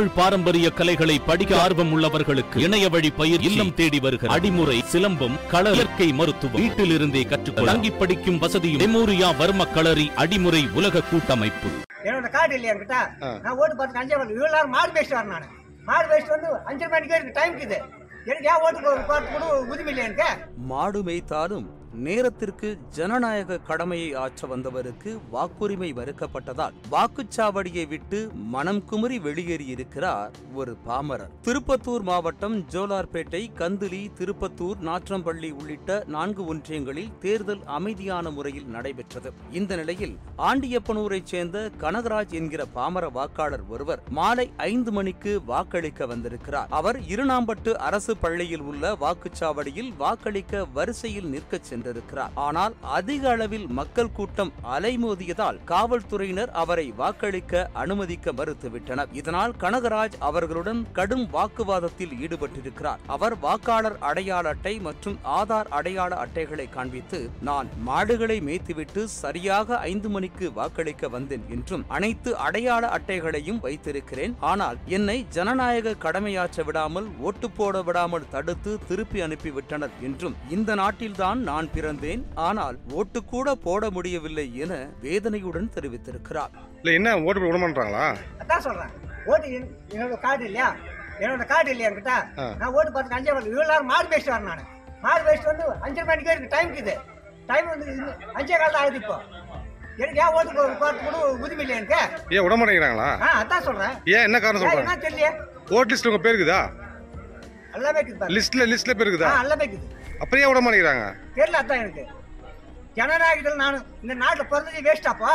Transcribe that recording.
தமிழ் பாரம்பரிய கலைகளை படிக்க ஆர்வம் உள்ளவர்களுக்கு இணைய வழி பயிர் இல்லம் தேடி வருகிற அடிமுறை சிலம்பம் கள இயற்கை மருத்துவம் வீட்டில் இருந்தே கற்றுக்கொள்ள தங்கி படிக்கும் வசதியும் மெமோரியா வர்ம களரி அடிமுறை உலக கூட்டமைப்பு. என்னோட கார்டு இல்லையா என்கிட்ட? நான் ஓட்டு பார்த்து அஞ்சே வரல இவ்வளோ நேரம் மாடு பேசிட்டு வரேன் நான். மாடு பேசிட்டு வந்து அஞ்சரை மணிக்கு எனக்கு டைம் இருக்குது எனக்கு ஏன் ஓட்டுக்கு ஒரு பார்த்து கூட உரிமை இல்லையா எனக்கு? மாடு மேய்த்தாலும் நேரத்திற்கு ஜனநாயக கடமையை ஆற்ற வந்தவருக்கு வாக்குரிமை மறுக்கப்பட்டதால் வாக்குச்சாவடியை விட்டு மனம் குமரி வெளியேறியிருக்கிறார் ஒரு பாமரர். திருப்பத்தூர் மாவட்டம் ஜோலார்பேட்டை கந்திலி திருப்பத்தூர் நாற்றம்பள்ளி உள்ளிட்ட நான்கு ஒன்றியங்களில் தேர்தல் அமைதியான முறையில் நடைபெற்றது. இந்த நிலையில் ஆண்டியப்பனூரைச் சேர்ந்த கனகராஜ் என்கிற பாமர வாக்காளர் ஒருவர் மாலை ஐந்து மணிக்கு வாக்களிக்க வந்திருக்கிறார். அவர் இருநாம்பட்டு அரசு பள்ளியில் உள்ள வாக்குச்சாவடியில் வாக்களிக்க வரிசையில் நிற்கச் சென்றிருக்கிறார் ஆனால் அதிக அளவில் மக்கள் கூட்டம் அலைமோதியதால் காவல்துறையினர் அவரை வாக்களிக்க அனுமதிக்க மறுத்துவிட்டனர். இதனால் கனகராஜ் அவர்களுடன் கடும் வாக்குவாதத்தில் ஈடுபட்டிருக்கிறார். அவர் வாக்காளர் அடையாள அட்டை மற்றும் ஆதார் அடையாள அட்டைகளை காண்பித்து நான் மாடுகளை மேய்த்துவிட்டு சரியாக ஐந்து மணிக்கு வாக்களிக்க வந்தேன் என்றும் அனைத்து அடையாள அட்டைகளையும் வைத்திருக்கிறேன். ஆனால் என்னை ஜனநாயக கடமையாற்ற விடாமல் ஓட்டு போட விடாமல் தடுத்து திருப்பி அனுப்பிவிட்டனர் என்றும் இந்த நாட்டில்தான் நான் பிறந்தேன் ஆனால் ஓட்டு கூட போட முடியவில்லை என வேதனையுடன் தெரிவித்திருக்கிறார். இல்ல என்ன? ஓட்டு போட விட மாட்டாங்களா அதான் சொல்றேன். ஓட்டு என்- என்னோட கார்டு இல்லையா? என்னோட கார்டு இல்லையா என்கிட்ட. நான் ஓட்டு பார்த்து அஞ்சே இவ்வளோ நேரம் மாடு பேசிட்டு வரேன் நான். மாடு பேசிட்டு வந்து அஞ்சரை மணிக்கு எனக்கு டைம் இருக்குது டைம் வந்து அஞ்சே காலம் தான் ஆகுது இப்போ. எனக்கு ஏன் ஒரு பார்த்து கூட உரிமை இல்லையா எனக்கு? ஏன் விட மாட்டேங்கிறாங்களா? ஆ அதான் சொல்றேன். ஏன் என்ன காரணம் என்ன தெரியல ஓட் லிஸ்ட் உங்க பேர் இருக்குதா? எல்லாமே இருக்குது. லிஸ்ட்ல லிஸ்ட்ல பேர் ஆ இருக்குதா எல்லாமே இருக்குது. அப்படியே விட மாட்டேங்கிறாங்க. தெரியல அதான் எனக்கு. ஜனநாயகத்தில் நான் இந்த நாட்டில் பிறந்தது வேஸ்டாப்பா